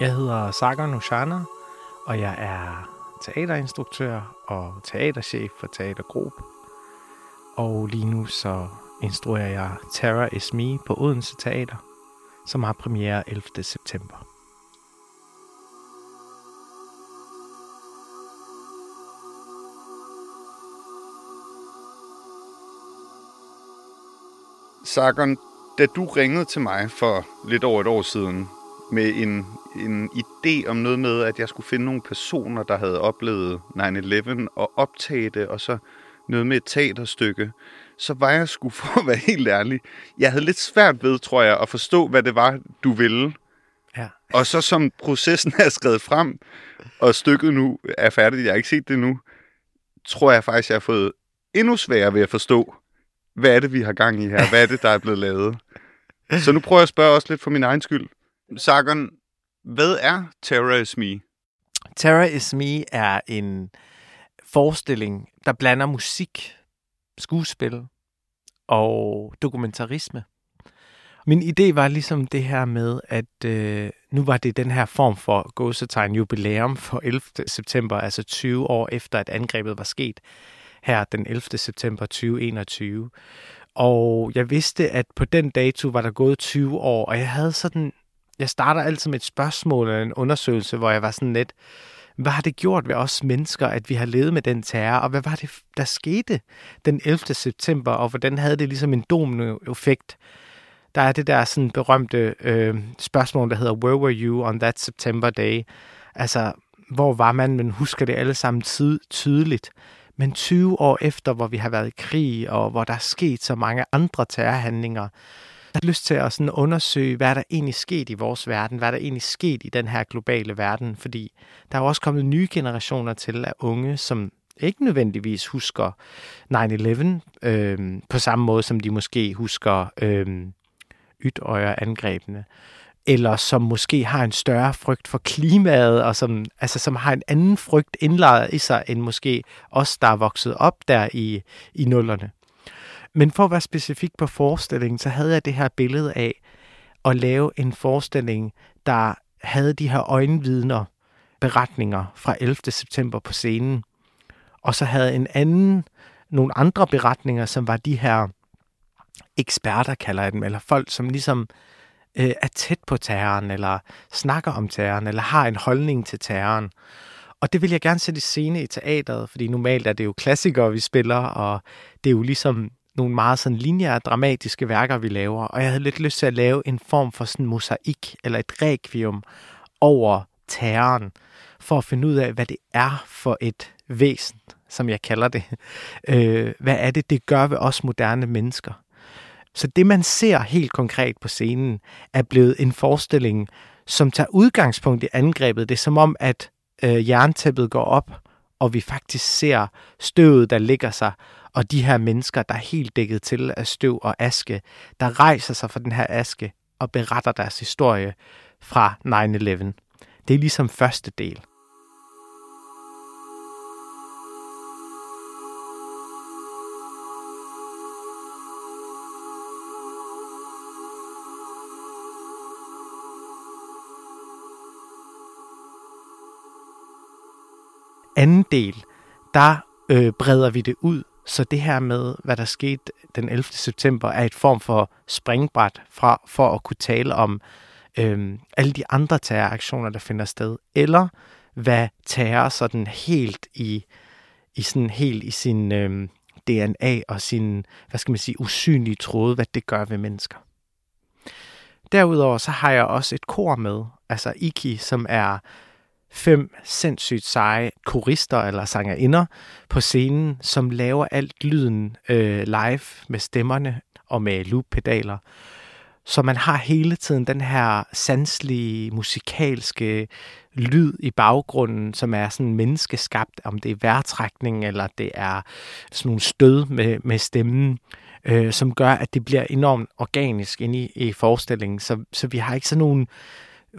Jeg hedder Sagar Nushana, og jeg er teaterinstruktør og teaterchef for Teater Grob. Og lige nu så instruerer jeg Terra Is Me på Odense Teater, som har premiere 11. september. Sagan, da du ringede til mig for lidt over et år siden med en, en idé om noget med, at jeg skulle finde nogle personer, der havde oplevet 9-11 og optage det, og så noget med et teaterstykke, så var jeg sgu for at være helt ærlig. Jeg havde lidt svært ved, tror jeg, at forstå, hvad det var, du ville. Ja. Og så som processen er skrevet frem, og stykket nu er færdigt, jeg har ikke set det nu, tror jeg faktisk, jeg har fået endnu sværere ved at forstå, hvad er det, vi har gang i her? Hvad er det, der er blevet lavet? Så nu prøver jeg at spørge også lidt for min egen skyld. Sargon, hvad er Terror is Me? Terror Is Me er en forestilling, der blander musik, skuespil og dokumentarisme. Min idé var ligesom det her med, at øh, nu var det den her form for gåsetegn jubilæum for 11. september, altså 20 år efter, at angrebet var sket her den 11. september 2021. Og jeg vidste, at på den dato var der gået 20 år, og jeg havde sådan, jeg starter altid med et spørgsmål eller en undersøgelse, hvor jeg var sådan lidt, hvad har det gjort ved os mennesker, at vi har levet med den terror, og hvad var det, der skete den 11. september, og hvordan havde det ligesom en dominoeffekt? Der er det der sådan berømte øh, spørgsmål, der hedder, where were you on that September day? Altså, hvor var man, men husker det alle sammen ty- tydeligt. Men 20 år efter, hvor vi har været i krig, og hvor der er sket så mange andre terrorhandlinger, der har lyst til at sådan undersøge, hvad der egentlig sket i vores verden, hvad der egentlig sket i den her globale verden, fordi der er jo også kommet nye generationer til af unge, som ikke nødvendigvis husker 9-11 øh, på samme måde, som de måske husker øh, ytøjer-angrebene, eller som måske har en større frygt for klimaet, og som, altså, som har en anden frygt indlejret i sig, end måske os, der er vokset op der i, i nullerne. Men for at være specifik på forestillingen, så havde jeg det her billede af at lave en forestilling, der havde de her øjenvidner, beretninger fra 11. september på scenen. Og så havde en anden, nogle andre beretninger, som var de her eksperter, kalder jeg dem, eller folk, som ligesom øh, er tæt på terroren, eller snakker om terroren, eller har en holdning til terroren. Og det vil jeg gerne sætte i scene i teateret, fordi normalt er det jo klassikere, vi spiller, og det er jo ligesom nogle meget sådan lineære, dramatiske værker, vi laver. Og jeg havde lidt lyst til at lave en form for sådan mosaik, eller et requiem over terroren, for at finde ud af, hvad det er for et væsen, som jeg kalder det. Øh, hvad er det, det gør ved os moderne mennesker? Så det, man ser helt konkret på scenen, er blevet en forestilling, som tager udgangspunkt i angrebet. Det er som om, at øh, jerntæppet går op, og vi faktisk ser støvet, der ligger sig, og de her mennesker, der er helt dækket til af støv og aske, der rejser sig fra den her aske og beretter deres historie fra 9-11. Det er ligesom første del. Anden del, der øh, breder vi det ud, så det her med, hvad der skete den 11. september, er et form for springbræt fra, for at kunne tale om øh, alle de andre terroraktioner, der finder sted, eller hvad terror sådan helt i, i sådan helt i sin øh, DNA og sin, hvad skal man sige, usynlige tråde, hvad det gør ved mennesker. Derudover så har jeg også et kor med, altså Iki, som er fem sindssygt seje korister eller sangerinder på scenen, som laver alt lyden øh, live med stemmerne og med loop-pedaler. Så man har hele tiden den her sanslige, musikalske lyd i baggrunden, som er sådan menneskeskabt, om det er vejrtrækning eller det er sådan nogle stød med, med stemmen, øh, som gør, at det bliver enormt organisk inde i, i forestillingen. Så, så vi har ikke sådan nogle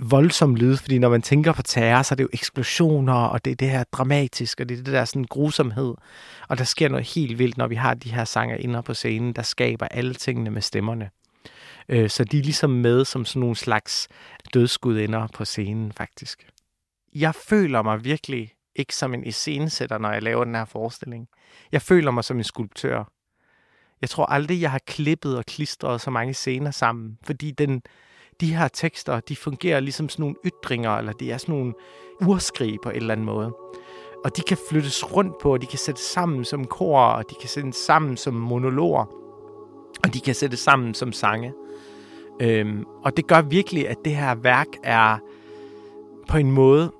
voldsom lyd, fordi når man tænker på terror, så er det jo eksplosioner, og det er det her dramatisk, og det er det der sådan grusomhed. Og der sker noget helt vildt, når vi har de her sanger inde på scenen, der skaber alle tingene med stemmerne. Øh, så de er ligesom med som sådan nogle slags dødsgudinder på scenen, faktisk. Jeg føler mig virkelig ikke som en iscenesætter, når jeg laver den her forestilling. Jeg føler mig som en skulptør. Jeg tror aldrig, jeg har klippet og klistret så mange scener sammen, fordi den, de her tekster, de fungerer ligesom sådan nogle ytringer, eller det er sådan nogle urskrig på en eller anden måde. Og de kan flyttes rundt på, og de kan sættes sammen som kor, og de kan sættes sammen som monologer, og de kan sættes sammen som sange. Øhm, og det gør virkelig, at det her værk er på en måde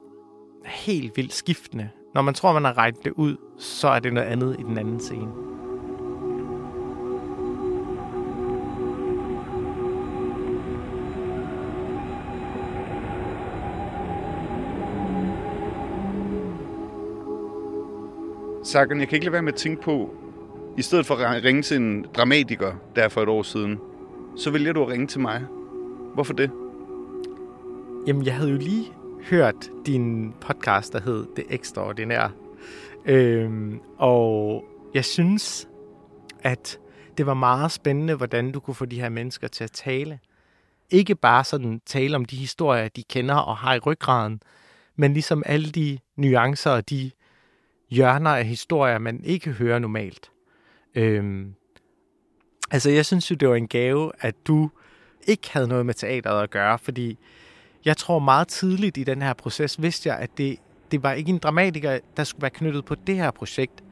helt vildt skiftende. Når man tror, man har regnet det ud, så er det noget andet i den anden scene. Sagan, jeg kan ikke lade være med at tænke på, i stedet for at ringe til en dramatiker der for et år siden, så vælger du at ringe til mig. Hvorfor det? Jamen, jeg havde jo lige hørt din podcast, der hed Det Ekstraordinære. Øhm, og jeg synes, at det var meget spændende, hvordan du kunne få de her mennesker til at tale. Ikke bare sådan tale om de historier, de kender og har i ryggraden, men ligesom alle de nuancer og de hjørner af historier, man ikke hører normalt. Øhm, altså, jeg synes jo, det var en gave, at du ikke havde noget med teateret at gøre, fordi jeg tror meget tidligt i den her proces, vidste jeg, at det, det var ikke en dramatiker, der skulle være knyttet på det her projekt,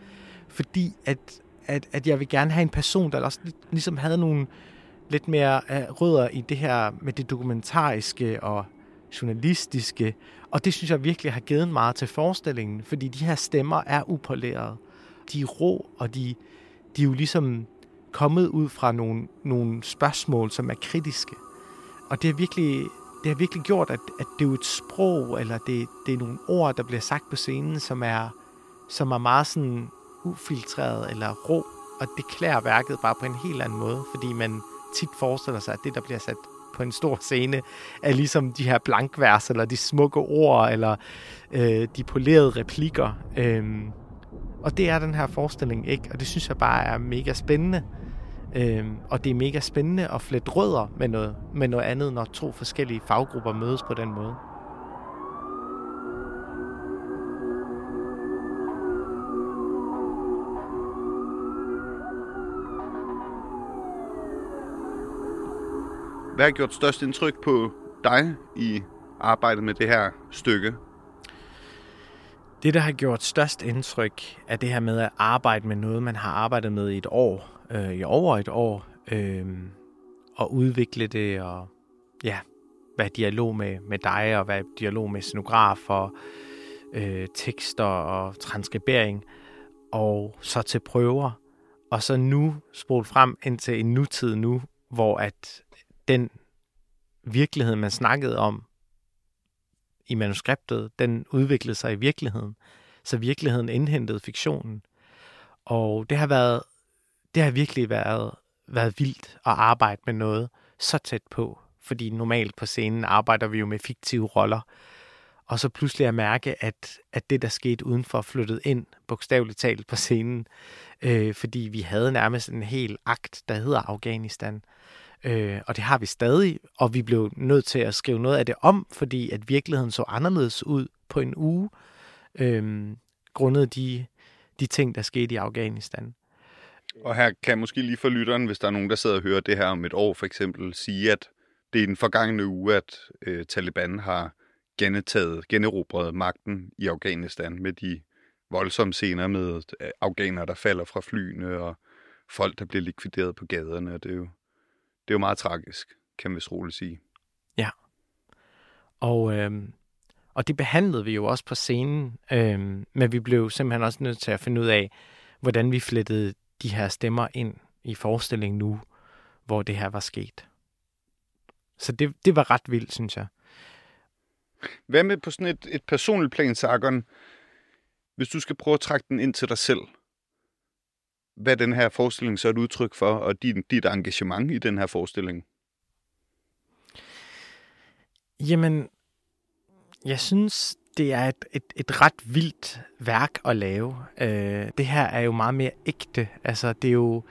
fordi at, at, at jeg vil gerne have en person, der også ligesom havde nogle lidt mere øh, rødder i det her med det dokumentariske og journalistiske, og det synes jeg virkelig har givet meget til forestillingen, fordi de her stemmer er upolerede. De er rå, og de, de er jo ligesom kommet ud fra nogle, nogle spørgsmål, som er kritiske. Og det har virkelig, det har virkelig gjort, at, at det er jo et sprog, eller det, det er nogle ord, der bliver sagt på scenen, som er, som er meget sådan ufiltreret eller rå. Og det klæder værket bare på en helt anden måde, fordi man tit forestiller sig, at det, der bliver sat på en stor scene, er ligesom de her blankvers, eller de smukke ord, eller øh, de polerede replikker. Øhm, og det er den her forestilling ikke, og det synes jeg bare er mega spændende. Øhm, og det er mega spændende at flette rødder med noget, med noget andet, når to forskellige faggrupper mødes på den måde. Hvad har gjort størst indtryk på dig i arbejdet med det her stykke? Det, der har gjort størst indtryk, er det her med at arbejde med noget, man har arbejdet med i et år, øh, i over et år, øh, og udvikle det, og ja, være dialog med, med dig, og være dialog med og øh, tekster og transkribering, og så til prøver, og så nu spole frem ind til en nutid nu, hvor at virkelighed, man snakkede om i manuskriptet, den udviklede sig i virkeligheden. Så virkeligheden indhentede fiktionen. Og det har været, det har virkelig været, været vildt at arbejde med noget så tæt på. Fordi normalt på scenen arbejder vi jo med fiktive roller. Og så pludselig at mærke, at, at det, der skete udenfor, flyttede ind, bogstaveligt talt på scenen. Øh, fordi vi havde nærmest en hel akt, der hedder Afghanistan. Øh, Øh, og det har vi stadig, og vi blev nødt til at skrive noget af det om, fordi at virkeligheden så anderledes ud på en uge, øh, grundet de, de ting, der skete i Afghanistan. Og her kan jeg måske lige for lytteren, hvis der er nogen, der sidder og hører det her om et år for eksempel, sige, at det er den forgangne uge, at øh, Taliban har genetaget, generobret magten i Afghanistan med de voldsomme scener med øh, afghanere, der falder fra flyene, og folk, der bliver likvideret på gaderne. Og det er jo det er jo meget tragisk, kan man vist roligt sige. Ja. Og, øh, og det behandlede vi jo også på scenen, øh, men vi blev simpelthen også nødt til at finde ud af, hvordan vi flettede de her stemmer ind i forestillingen nu, hvor det her var sket. Så det, det var ret vildt, synes jeg. Hvad med på sådan et, et personligt plan, Sargon? Hvis du skal prøve at trække den ind til dig selv, hvad den her forestilling så er et udtryk for, og din, dit engagement i den her forestilling? Jamen, jeg synes, det er et, et, et ret vildt værk at lave. Øh, det her er jo meget mere ægte. Altså, det er jo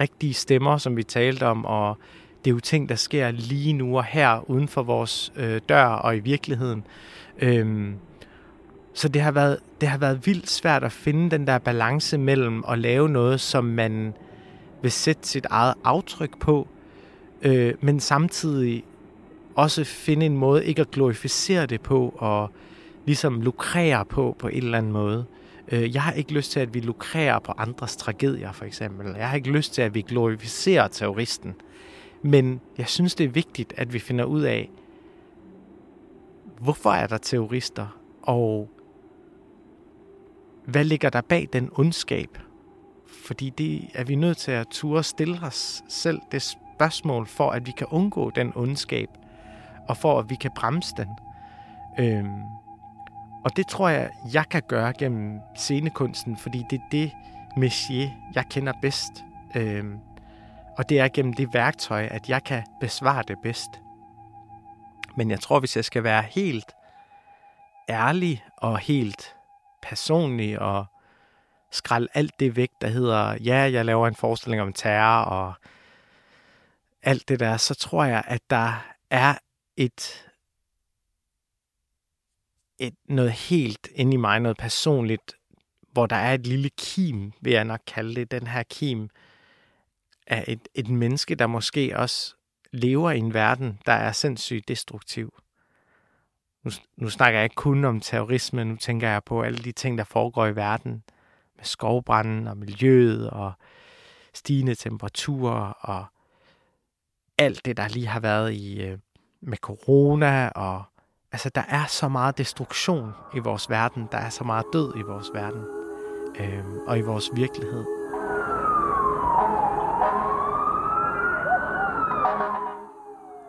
rigtige stemmer, som vi talte om, og det er jo ting, der sker lige nu og her, uden for vores øh, dør og i virkeligheden. Øh, så det har, været, det har været vildt svært at finde den der balance mellem at lave noget, som man vil sætte sit eget aftryk på, øh, men samtidig også finde en måde ikke at glorificere det på og ligesom lukrere på på en eller anden måde. Øh, jeg har ikke lyst til, at vi lukrerer på andres tragedier, for eksempel. Jeg har ikke lyst til, at vi glorificerer terroristen. Men jeg synes, det er vigtigt, at vi finder ud af, hvorfor er der terrorister, og hvad ligger der bag den ondskab? Fordi det er vi nødt til at ture stille os selv det spørgsmål, for at vi kan undgå den ondskab, og for at vi kan bremse den. Øhm, og det tror jeg, jeg kan gøre gennem scenekunsten, fordi det er det messier, jeg kender bedst. Øhm, og det er gennem det værktøj, at jeg kan besvare det bedst. Men jeg tror, hvis jeg skal være helt ærlig og helt personlig og skrald alt det væk, der hedder, ja, jeg laver en forestilling om terror og alt det der, så tror jeg, at der er et, et noget helt inde i mig, noget personligt, hvor der er et lille kim, vil jeg nok kalde det, den her kim af et, et menneske, der måske også lever i en verden, der er sindssygt destruktiv. Nu, nu snakker jeg ikke kun om terrorisme, nu tænker jeg på alle de ting, der foregår i verden, med skovbranden og miljøet og stigende temperaturer og alt det, der lige har været i øh, med corona og altså der er så meget destruktion i vores verden, der er så meget død i vores verden øh, og i vores virkelighed.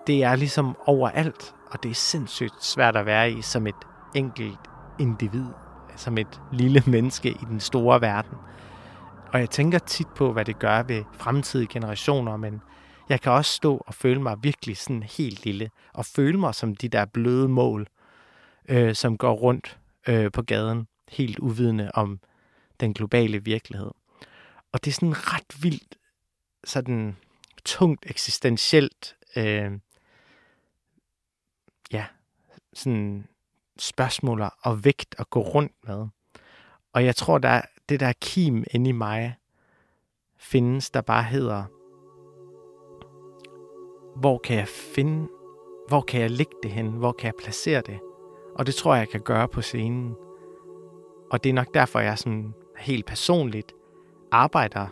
Det er ligesom overalt, og det er sindssygt svært at være i som et enkelt individ, som et lille menneske i den store verden. Og jeg tænker tit på, hvad det gør ved fremtidige generationer, men jeg kan også stå og føle mig virkelig sådan helt lille, og føle mig som de der bløde mål, øh, som går rundt øh, på gaden, helt uvidende om den globale virkelighed. Og det er sådan ret vildt, sådan tungt eksistentielt, øh, ja, sådan spørgsmål og vægt at gå rundt med. Og jeg tror, der det der kim inde i mig findes, der bare hedder, hvor kan jeg finde, hvor kan jeg lægge det hen, hvor kan jeg placere det? Og det tror jeg, jeg kan gøre på scenen. Og det er nok derfor, jeg sådan helt personligt arbejder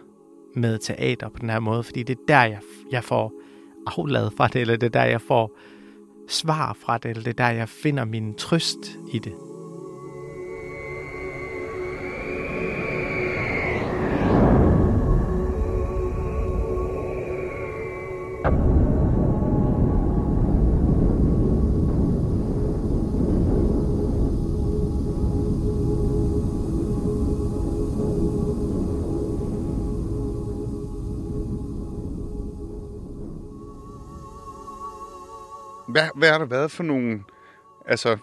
med teater på den her måde, fordi det er der, jeg, jeg får afladet fra det, eller det er der, jeg får svar fra det, eller det er der, jeg finder min trøst i det. Hvad, hvad har der været for nogle... Altså,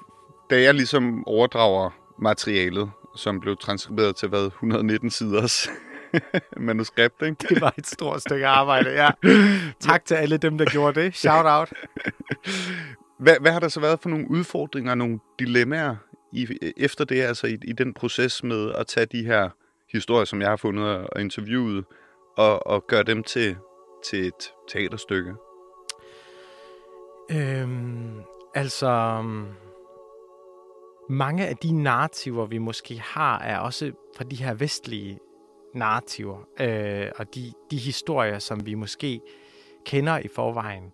da jeg ligesom overdrager materialet, som blev transkriberet til hvad, 119 siders manuskript, ikke? Det var et stort stykke arbejde, ja. Tak til alle dem, der gjorde det. Shout out. Hvad, hvad har der så været for nogle udfordringer, nogle dilemmaer i, efter det, altså i, i den proces med at tage de her historier, som jeg har fundet og interviewet, og, og gøre dem til, til et teaterstykke? Øhm, altså, mm, mange af de narrativer, vi måske har, er også fra de her vestlige narrativer, øh, og de, de historier, som vi måske kender i forvejen.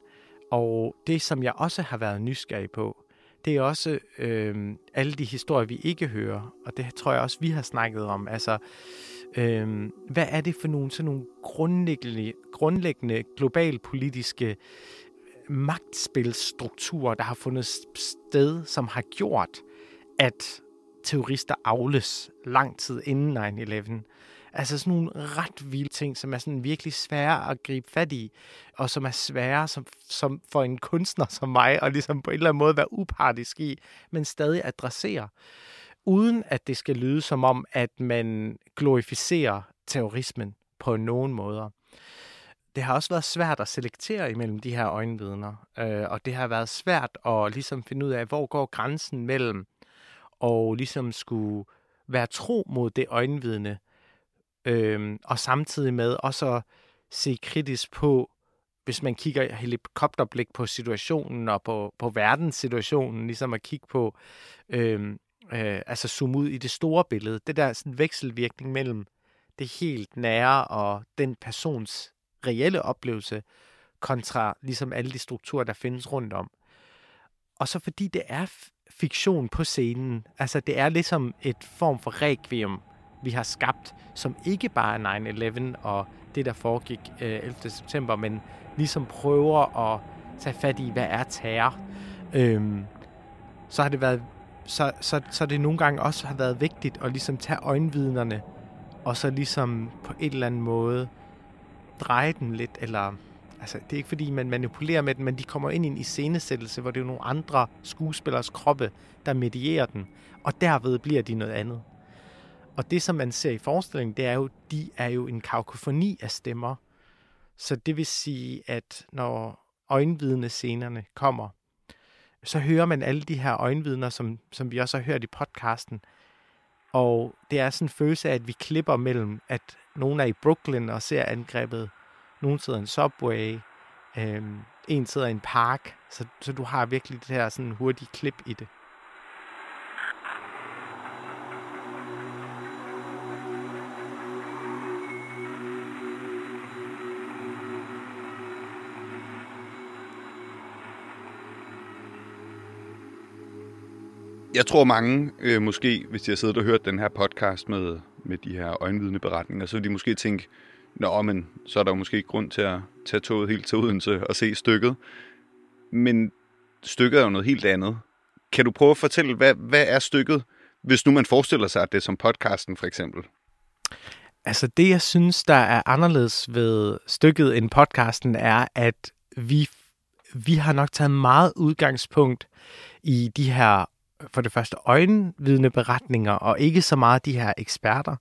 Og det, som jeg også har været nysgerrig på, det er også øh, alle de historier, vi ikke hører, og det tror jeg også, vi har snakket om. Altså, øh, hvad er det for nogle, sådan nogle grundlæggende, grundlæggende globalpolitiske magtspilstrukturer, der har fundet sted, som har gjort, at terrorister afles lang tid inden 9-11. Altså sådan nogle ret vilde ting, som er sådan virkelig svære at gribe fat i, og som er svære som, som for en kunstner som mig, at ligesom på en eller anden måde være upartisk i, men stadig adressere, uden at det skal lyde som om, at man glorificerer terrorismen på nogen måder det har også været svært at selektere imellem de her øjenvidner, øh, og det har været svært at ligesom finde ud af, hvor går grænsen mellem og ligesom skulle være tro mod det øjenvidne, øh, og samtidig med også at se kritisk på, hvis man kigger helikopterblik på situationen og på, på verdenssituationen, ligesom at kigge på, øh, øh, altså zoome ud i det store billede. Det der sådan vekselvirkning mellem det helt nære og den persons reelle oplevelse, kontra ligesom alle de strukturer, der findes rundt om. Og så fordi det er fiktion på scenen, altså det er ligesom et form for requiem, vi har skabt, som ikke bare er 9-11 og det, der foregik øh, 11. september, men ligesom prøver at tage fat i, hvad er terror. Øhm, så har det været så, så, så det nogle gange også har været vigtigt at ligesom tage øjenvidnerne og så ligesom på en eller anden måde dreje den lidt, eller altså det er ikke fordi man manipulerer med den, men de kommer ind i en iscenesættelse, hvor det er nogle andre skuespillers kroppe, der medierer den, og derved bliver de noget andet. Og det, som man ser i forestillingen, det er jo, de er jo en kakofoni af stemmer. Så det vil sige, at når øjenvidne scenerne kommer, så hører man alle de her øjenvidner, som, som vi også har hørt i podcasten. Og det er sådan en følelse af, at vi klipper mellem, at nogen er i Brooklyn og ser angrebet, nogen sidder i en subway, øhm, en sidder i en park, så, så du har virkelig det her sådan hurtige klip i det. Jeg tror mange, øh, måske, hvis de har siddet og hørt den her podcast med, med de her øjenvidende beretninger, så vil de måske tænke, Nå, men så er der måske ikke grund til at tage toget helt til Odense og se stykket. Men stykket er jo noget helt andet. Kan du prøve at fortælle, hvad, hvad er stykket, hvis nu man forestiller sig, at det er som podcasten for eksempel? Altså det, jeg synes, der er anderledes ved stykket end podcasten, er, at vi, vi har nok taget meget udgangspunkt i de her for det første øjenvidne beretninger, og ikke så meget de her eksperter.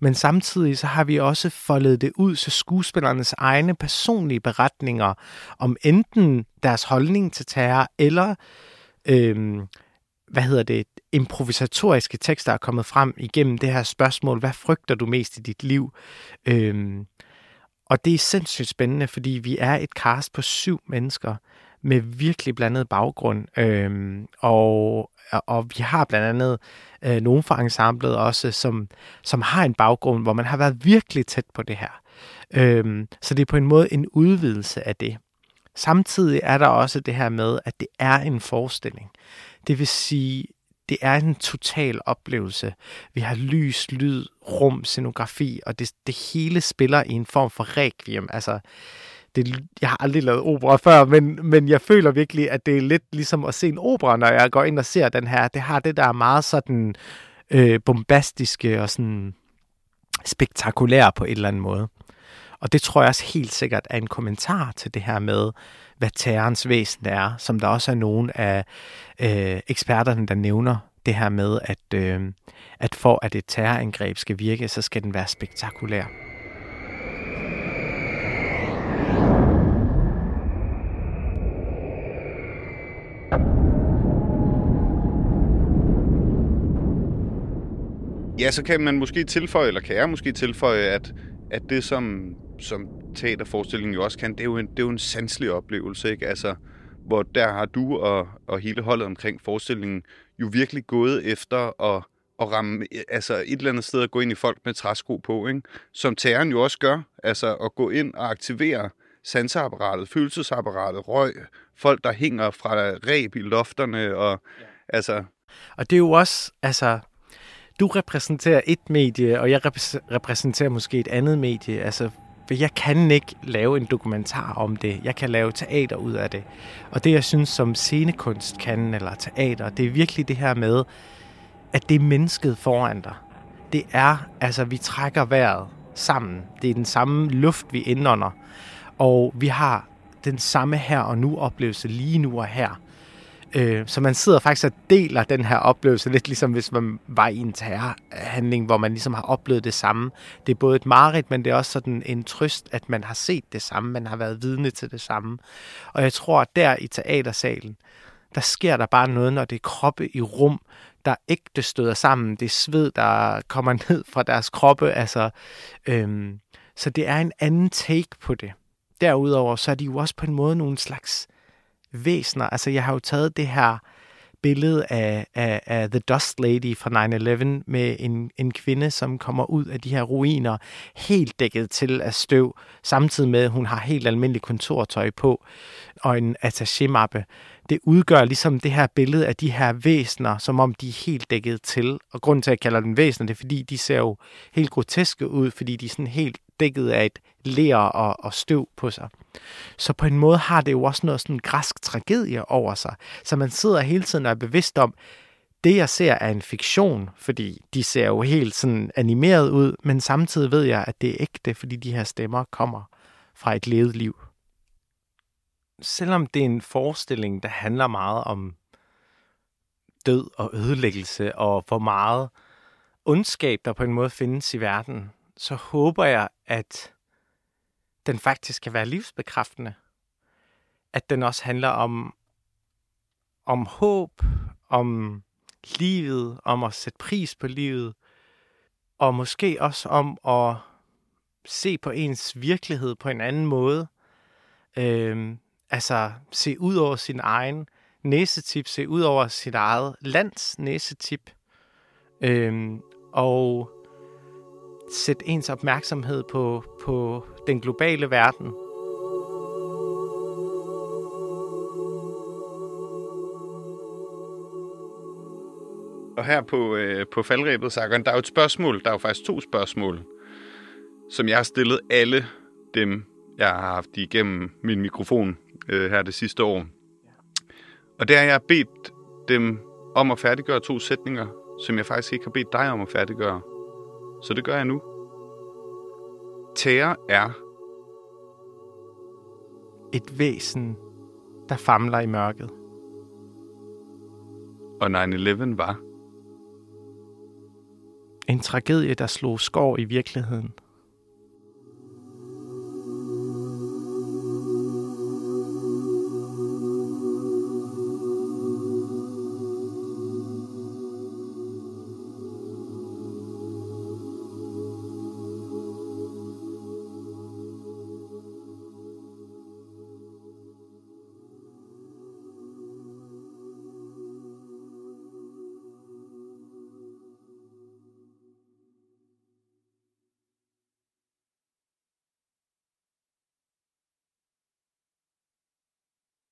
Men samtidig så har vi også foldet det ud, så skuespillernes egne personlige beretninger om enten deres holdning til terror, eller øhm, hvad hedder det, improvisatoriske tekster er kommet frem igennem det her spørgsmål, hvad frygter du mest i dit liv? Øhm, og det er sindssygt spændende, fordi vi er et cast på syv mennesker med virkelig blandet baggrund. Øhm, og og vi har blandt andet øh, nogen fra ensemblet også, som, som har en baggrund, hvor man har været virkelig tæt på det her. Øhm, så det er på en måde en udvidelse af det. Samtidig er der også det her med, at det er en forestilling. Det vil sige, det er en total oplevelse. Vi har lys, lyd, rum, scenografi, og det, det hele spiller i en form for requiem. Altså, det, jeg har aldrig lavet opera før, men, men jeg føler virkelig, at det er lidt ligesom at se en opera, når jeg går ind og ser den her. Det har det der meget sådan øh, bombastiske og sådan spektakulære på en eller anden måde. Og det tror jeg også helt sikkert er en kommentar til det her med, hvad terrorens væsen er, som der også er nogle af øh, eksperterne, der nævner det her med, at, øh, at for at et terrorangreb skal virke, så skal den være spektakulær. Ja, så kan man måske tilføje, eller kan jeg måske tilføje, at, at det som, som teaterforestillingen jo også kan, det er jo en, det er jo en sanselig oplevelse, ikke? Altså, hvor der har du og, og hele holdet omkring forestillingen jo virkelig gået efter at, at ramme, altså et eller andet sted at gå ind i folk med træsko på, ikke? Som terroren jo også gør, altså at gå ind og aktivere sanseapparatet, følelsesapparatet, røg, folk, der hænger fra ræb i lofterne, og ja. altså... Og det er jo også, altså, du repræsenterer et medie, og jeg repræsenterer måske et andet medie. Altså, for jeg kan ikke lave en dokumentar om det. Jeg kan lave teater ud af det. Og det, jeg synes, som scenekunst kan, eller teater, det er virkelig det her med, at det er mennesket foran dig. Det er, altså, vi trækker vejret sammen. Det er den samme luft, vi indånder. Og vi har den samme her og nu oplevelse lige nu og her. Øh, så man sidder faktisk og deler den her oplevelse, lidt ligesom hvis man var i en terrorhandling, hvor man ligesom har oplevet det samme. Det er både et mareridt, men det er også sådan en trøst, at man har set det samme, man har været vidne til det samme. Og jeg tror, at der i teatersalen, der sker der bare noget, når det er kroppe i rum, der ægte støder sammen. Det er sved, der kommer ned fra deres kroppe. Altså, øhm, så det er en anden take på det. Derudover så er de jo også på en måde nogle slags væsener. Altså, jeg har jo taget det her billede af, af, af The Dust Lady fra 9-11 med en, en kvinde, som kommer ud af de her ruiner, helt dækket til af støv, samtidig med, at hun har helt almindelig kontortøj på og en attaché-mappe. Det udgør ligesom det her billede af de her væsener, som om de er helt dækket til. Og grunden til, at jeg kalder dem væsener, det er, fordi de ser jo helt groteske ud, fordi de er sådan helt dækket af et ler og, og støv på sig. Så på en måde har det jo også noget sådan græsk tragedie over sig. Så man sidder hele tiden og er bevidst om, det jeg ser er en fiktion, fordi de ser jo helt sådan animeret ud, men samtidig ved jeg, at det er ægte, fordi de her stemmer kommer fra et levet liv. Selvom det er en forestilling, der handler meget om død og ødelæggelse og hvor meget ondskab, der på en måde findes i verden, så håber jeg, at den faktisk kan være livsbekræftende. At den også handler om, om håb, om livet, om at sætte pris på livet, og måske også om at se på ens virkelighed på en anden måde. Øhm, altså se ud over sin egen næsetip, se ud over sit eget lands næsetip, øhm, og sætte ens opmærksomhed på, på den globale verden. Og her på, øh, på faldrebet, Sakkeren, der er jo et spørgsmål, der er jo faktisk to spørgsmål, som jeg har stillet alle dem, jeg har haft igennem min mikrofon øh, her det sidste år. Og der har jeg bedt dem om at færdiggøre to sætninger, som jeg faktisk ikke har bedt dig om at færdiggøre. Så det gør jeg nu. Terror er Et væsen, der famler i mørket. og 9-11 var. En tragedie, der slog skår i virkeligheden.